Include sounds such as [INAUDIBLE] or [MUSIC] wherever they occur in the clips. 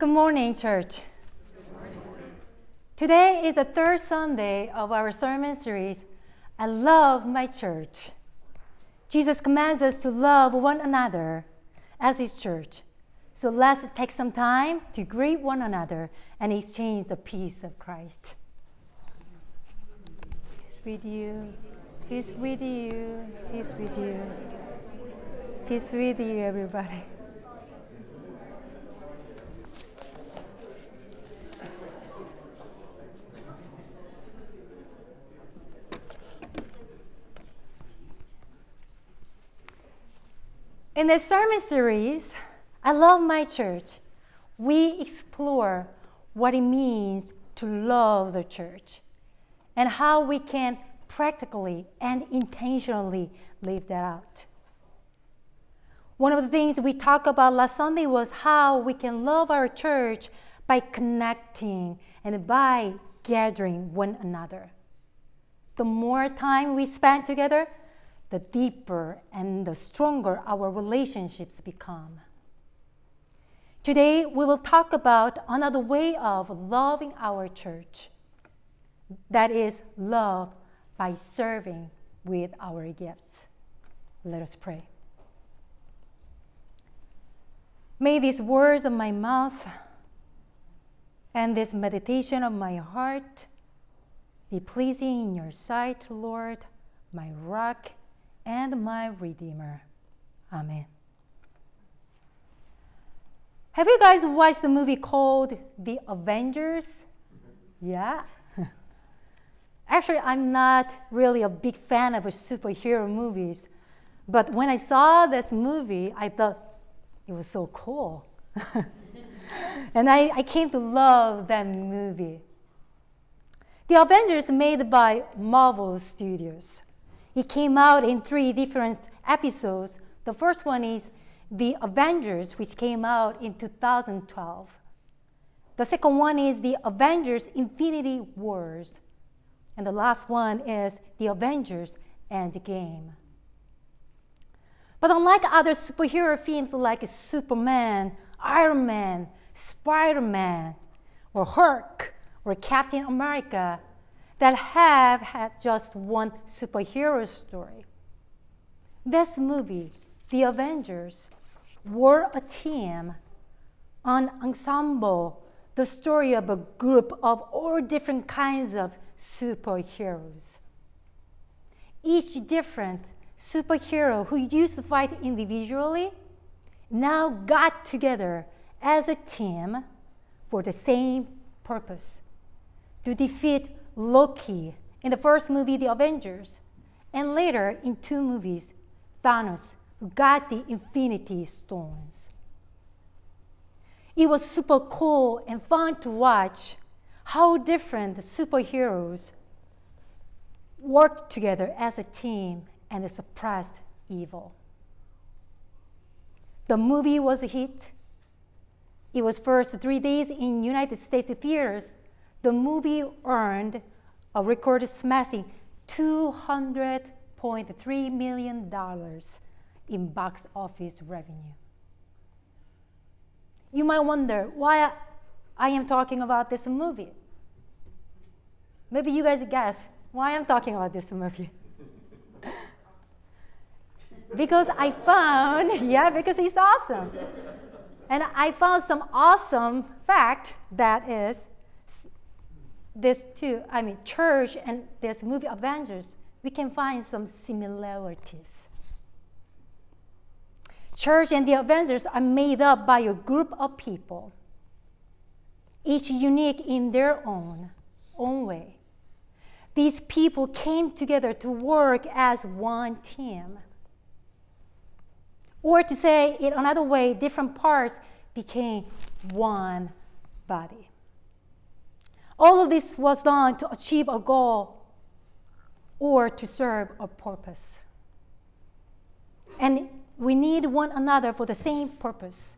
Good morning, church. Good morning. Today is the third Sunday of our sermon series, I Love My Church. Jesus commands us to love one another as His church. So let's take some time to greet one another and exchange the peace of Christ. Peace with you. Peace with you. Peace with you. Peace with you, everybody. In this sermon series, I Love My Church, we explore what it means to love the church and how we can practically and intentionally live that out. One of the things we talked about last Sunday was how we can love our church by connecting and by gathering one another. The more time we spend together, the deeper and the stronger our relationships become. Today, we will talk about another way of loving our church that is, love by serving with our gifts. Let us pray. May these words of my mouth and this meditation of my heart be pleasing in your sight, Lord, my rock and my Redeemer. Amen. Have you guys watched the movie called The Avengers? Yeah? [LAUGHS] Actually, I'm not really a big fan of superhero movies, but when I saw this movie, I thought it was so cool. [LAUGHS] and I, I came to love that movie. The Avengers made by Marvel Studios. It came out in three different episodes. The first one is The Avengers, which came out in 2012. The second one is The Avengers Infinity Wars. And the last one is The Avengers Endgame. But unlike other superhero films like Superman, Iron Man, Spider Man, or Hulk, or Captain America, that have had just one superhero story. This movie, The Avengers, were a team, an ensemble, the story of a group of all different kinds of superheroes. Each different superhero who used to fight individually now got together as a team for the same purpose to defeat Loki in the first movie, The Avengers, and later in two movies, Thanos, who got the Infinity Stones. It was super cool and fun to watch how different the superheroes worked together as a team and suppressed evil. The movie was a hit. It was first three days in United States theaters the movie earned a record smashing $200.3 million in box office revenue. You might wonder why I am talking about this movie. Maybe you guys guess why I'm talking about this movie. [LAUGHS] because I found, [LAUGHS] yeah, because it's awesome. And I found some awesome fact that is this two, I mean, church and this movie Avengers, we can find some similarities. Church and the Avengers are made up by a group of people, each unique in their own, own way. These people came together to work as one team. Or to say it another way, different parts became one body. All of this was done to achieve a goal or to serve a purpose. And we need one another for the same purpose.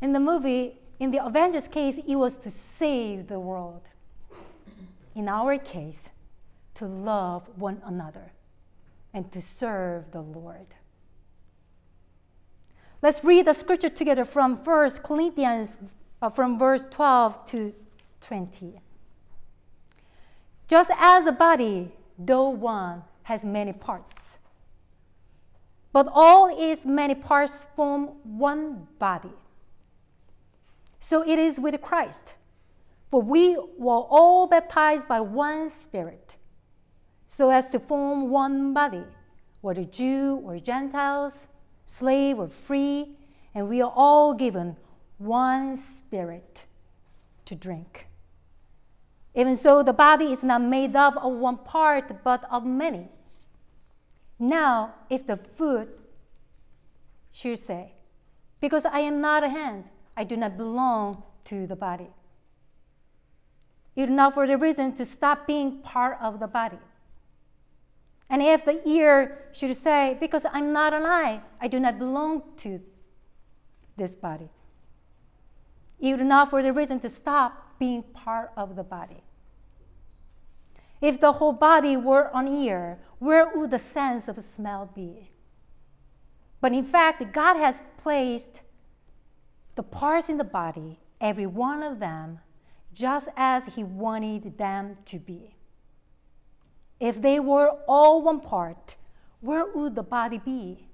In the movie, in the Avengers case, it was to save the world. In our case, to love one another and to serve the Lord. Let's read the scripture together from 1 Corinthians uh, from verse 12 to 20. Just as a body, though one, has many parts, but all its many parts form one body. So it is with Christ. For we were all baptized by one Spirit, so as to form one body, whether Jew or Gentiles, slave or free, and we are all given one Spirit to drink. Even so, the body is not made up of one part, but of many. Now, if the foot should say, Because I am not a hand, I do not belong to the body. It is not for the reason to stop being part of the body. And if the ear should say, Because I'm not an eye, I do not belong to this body. Is not for the reason to stop being part of the body. If the whole body were an ear, where would the sense of smell be? But in fact, God has placed the parts in the body, every one of them, just as He wanted them to be. If they were all one part, where would the body be?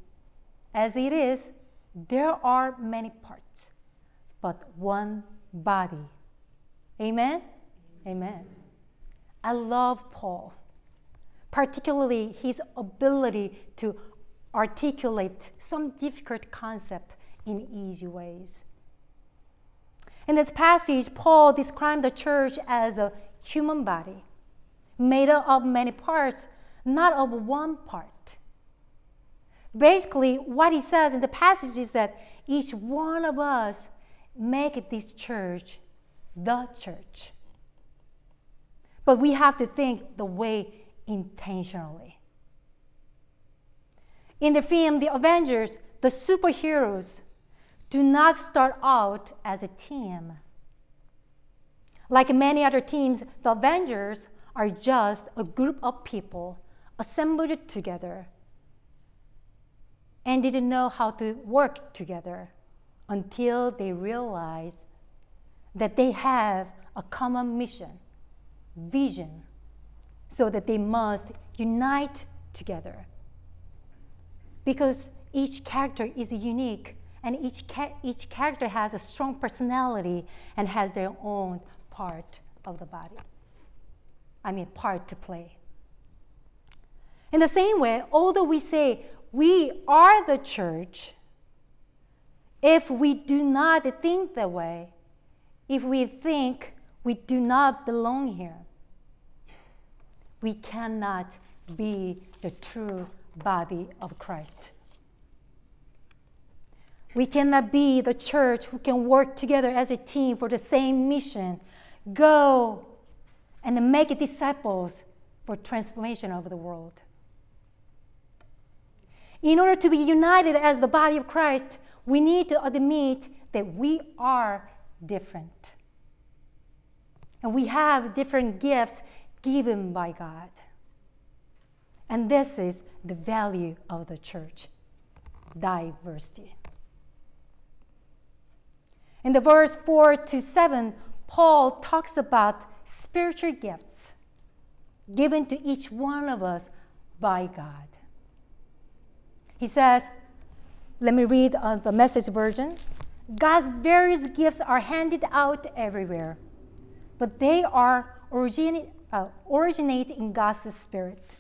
As it is, there are many parts, but one body. Amen? Amen. I love Paul, particularly his ability to articulate some difficult concept in easy ways. In this passage, Paul described the church as a human body made up of many parts, not of one part. Basically, what he says in the passage is that each one of us make this church the church. But we have to think the way intentionally. In the film The Avengers, the superheroes do not start out as a team. Like many other teams, the Avengers are just a group of people assembled together and didn't know how to work together until they realize that they have a common mission, vision, so that they must unite together. Because each character is unique and each, ca- each character has a strong personality and has their own part of the body. I mean, part to play. In the same way, although we say we are the church, if we do not think that way, if we think we do not belong here, we cannot be the true body of Christ. We cannot be the church who can work together as a team for the same mission. Go and make disciples for transformation of the world. In order to be united as the body of Christ, we need to admit that we are different. And we have different gifts given by God. And this is the value of the church diversity. In the verse 4 to 7, Paul talks about spiritual gifts given to each one of us by God. He says, let me read uh, the message version. God's various gifts are handed out everywhere, but they are originate, uh, originate in God's Spirit.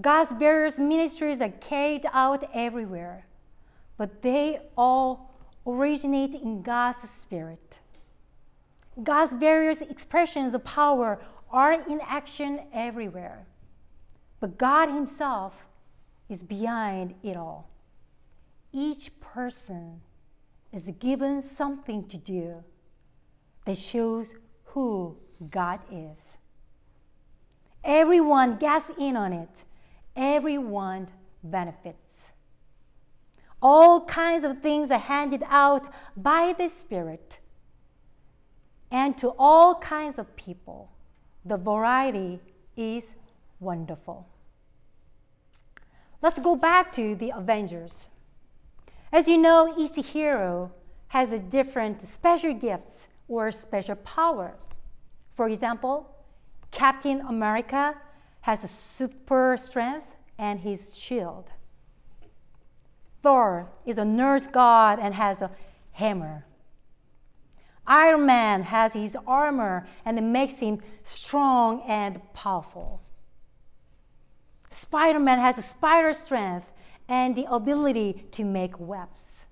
God's various ministries are carried out everywhere, but they all originate in God's Spirit. God's various expressions of power are in action everywhere, but God Himself is behind it all. Each person is given something to do that shows who God is. Everyone gets in on it, everyone benefits. All kinds of things are handed out by the Spirit. And to all kinds of people, the variety is wonderful. Let's go back to the Avengers. As you know, each hero has a different special gifts or special power. For example, Captain America has a super strength and his shield. Thor is a Norse god and has a hammer. Iron Man has his armor and it makes him strong and powerful. Spider Man has a spider strength and the ability to make webs.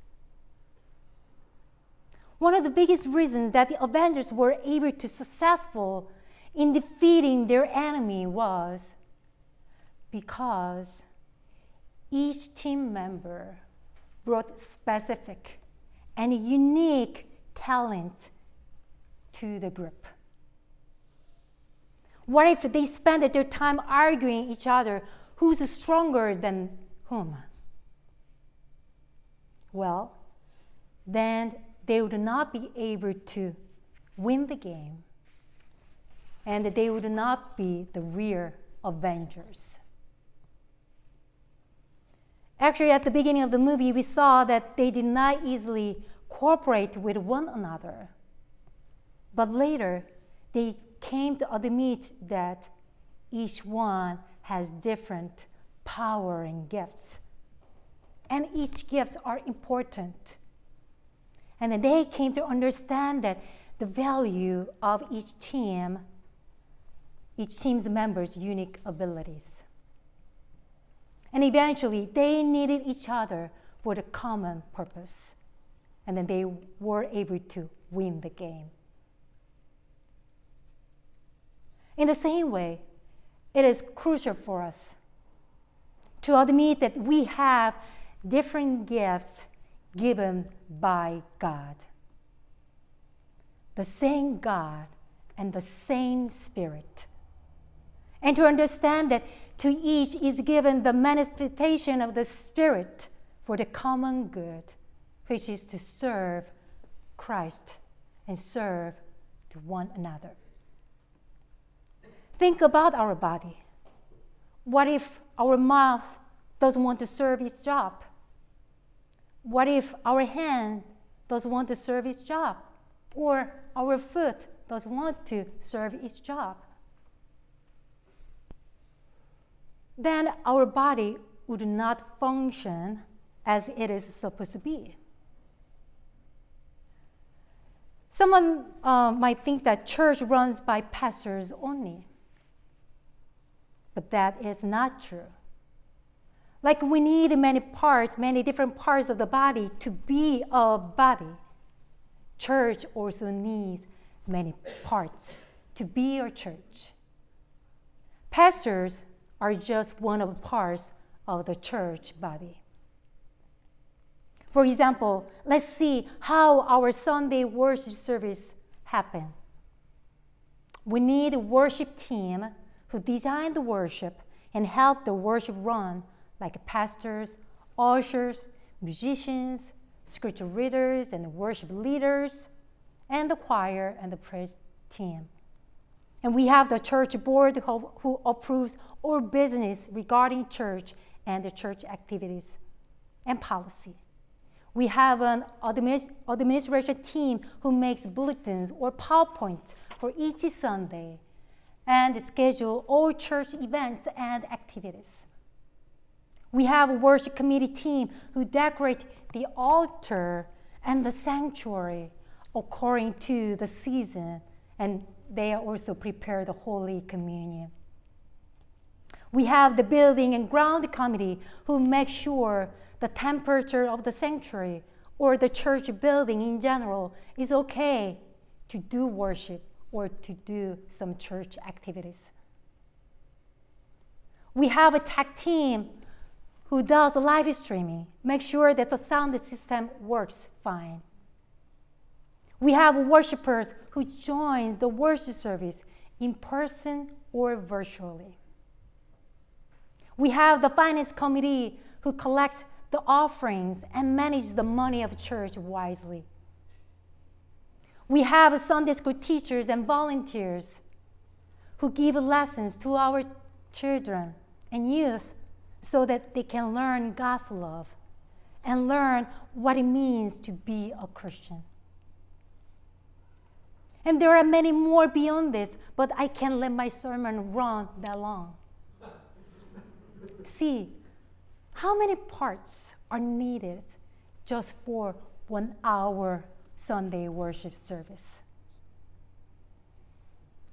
One of the biggest reasons that the Avengers were able to successful in defeating their enemy was because each team member brought specific and unique talents to the group. What if they spend their time arguing each other who's stronger than whom? Well, then they would not be able to win the game and they would not be the real avengers. Actually, at the beginning of the movie, we saw that they did not easily cooperate with one another. But later, they came to admit that each one has different power and gifts. And each gifts are important. And then they came to understand that the value of each team, each team's members' unique abilities. And eventually, they needed each other for the common purpose. And then they were able to win the game. In the same way, it is crucial for us to admit that we have different gifts given by God. The same God and the same Spirit. And to understand that to each is given the manifestation of the Spirit for the common good, which is to serve Christ and serve to one another. Think about our body. What if our mouth doesn't want to serve its job? What if our hand doesn't want to serve its job? Or our foot doesn't want to serve its job? Then our body would not function as it is supposed to be. Someone uh, might think that church runs by pastors only, but that is not true. Like we need many parts, many different parts of the body to be a body. Church also needs many parts to be a church. Pastors are just one of the parts of the church body. For example, let's see how our Sunday worship service happened. We need a worship team who design the worship and help the worship run like pastors, ushers, musicians, scripture readers, and worship leaders, and the choir and the praise team. And we have the church board who, who approves all business regarding church and the church activities and policy. We have an administration team who makes bulletins or PowerPoints for each Sunday and schedule all church events and activities. We have a worship committee team who decorate the altar and the sanctuary according to the season, and they also prepare the Holy Communion. We have the building and ground committee who make sure the temperature of the sanctuary or the church building in general is okay to do worship or to do some church activities. We have a tech team who does live streaming, make sure that the sound system works fine. We have worshipers who join the worship service in person or virtually. We have the finance committee who collects the offerings and manages the money of church wisely. We have Sunday school teachers and volunteers who give lessons to our children and youth so that they can learn God's love and learn what it means to be a Christian. And there are many more beyond this, but I can't let my sermon run that long. [LAUGHS] See, how many parts are needed just for one hour Sunday worship service?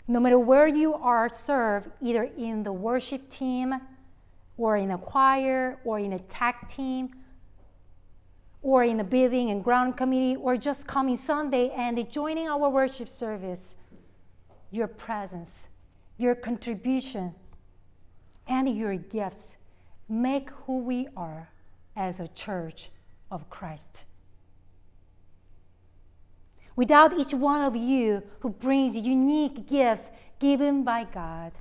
No matter where you are served, either in the worship team, or in a choir, or in a tag team, or in the building and ground committee, or just coming Sunday and joining our worship service, your presence, your contribution, and your gifts make who we are as a church of Christ. Without each one of you who brings unique gifts given by God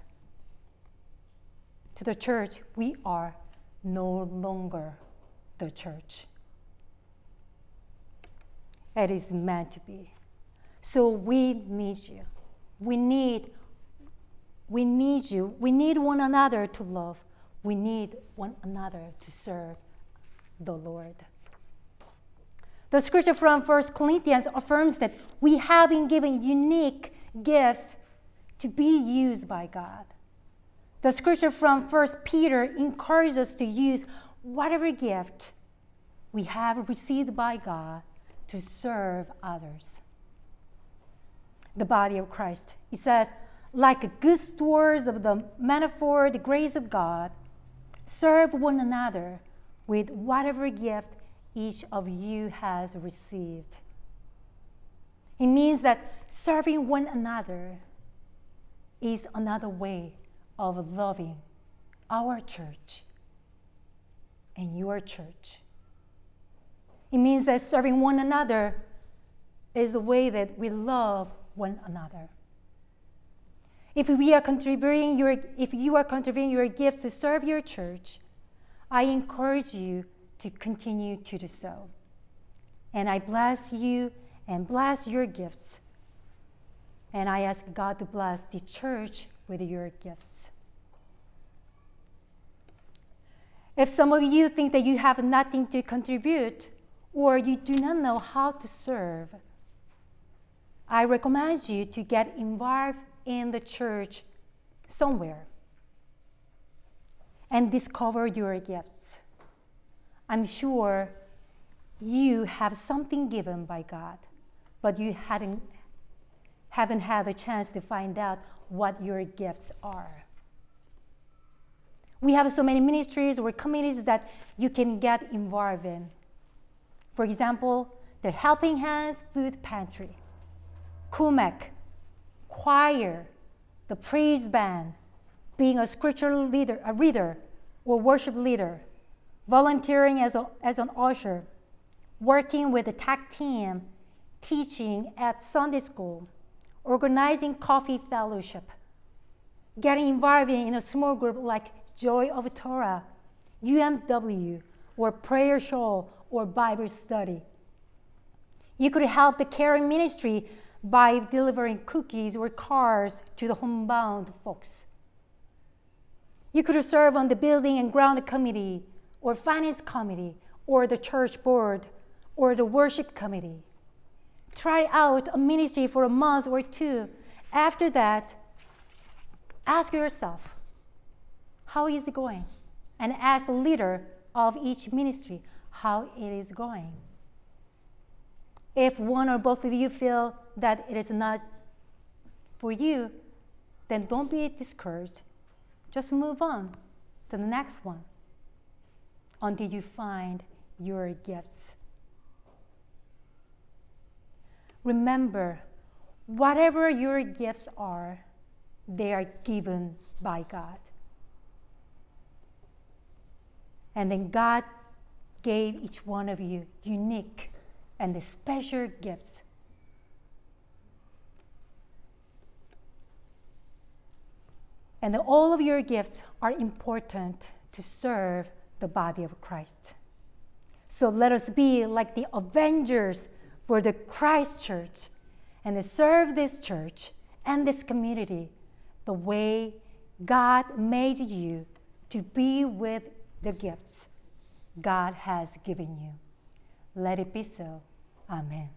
to the church, we are no longer the church. It is meant to be. So we need you. We need we need you. We need one another to love. We need one another to serve the Lord. The scripture from 1 Corinthians affirms that we have been given unique gifts to be used by God. The scripture from 1 Peter encourages us to use whatever gift we have received by God to serve others. The body of Christ. It says, like good stewards of the manifold grace of God, serve one another with whatever gift each of you has received. It means that serving one another is another way of loving our church and your church. It means that serving one another is the way that we love one another. If we are contributing your if you are contributing your gifts to serve your church, I encourage you to continue to do so. And I bless you and bless your gifts. And I ask God to bless the church with your gifts. If some of you think that you have nothing to contribute or you do not know how to serve, I recommend you to get involved in the church somewhere and discover your gifts. I'm sure you have something given by God, but you hadn't, haven't had a chance to find out what your gifts are. We have so many ministries or committees that you can get involved in. For example, the Helping Hands Food Pantry, CUMEC, choir, the praise band, being a scriptural leader, a reader, or worship leader, volunteering as, a, as an usher, working with the tech team, teaching at Sunday school, organizing coffee fellowship, getting involved in a small group like Joy of Torah, UMW, or prayer shawl or Bible study. You could help the caring ministry by delivering cookies or cars to the homebound folks. You could serve on the building and ground committee or finance committee or the church board or the worship committee. Try out a ministry for a month or two. After that, ask yourself, how is it going? And ask the leader of each ministry how it is going. If one or both of you feel that it is not for you, then don't be discouraged. Just move on to the next one until you find your gifts. Remember, whatever your gifts are, they are given by God. And then God gave each one of you unique and special gifts. And all of your gifts are important to serve the body of Christ. So let us be like the avengers for the Christ church and serve this church and this community the way God made you to be with the gifts God has given you. Let it be so. Amen.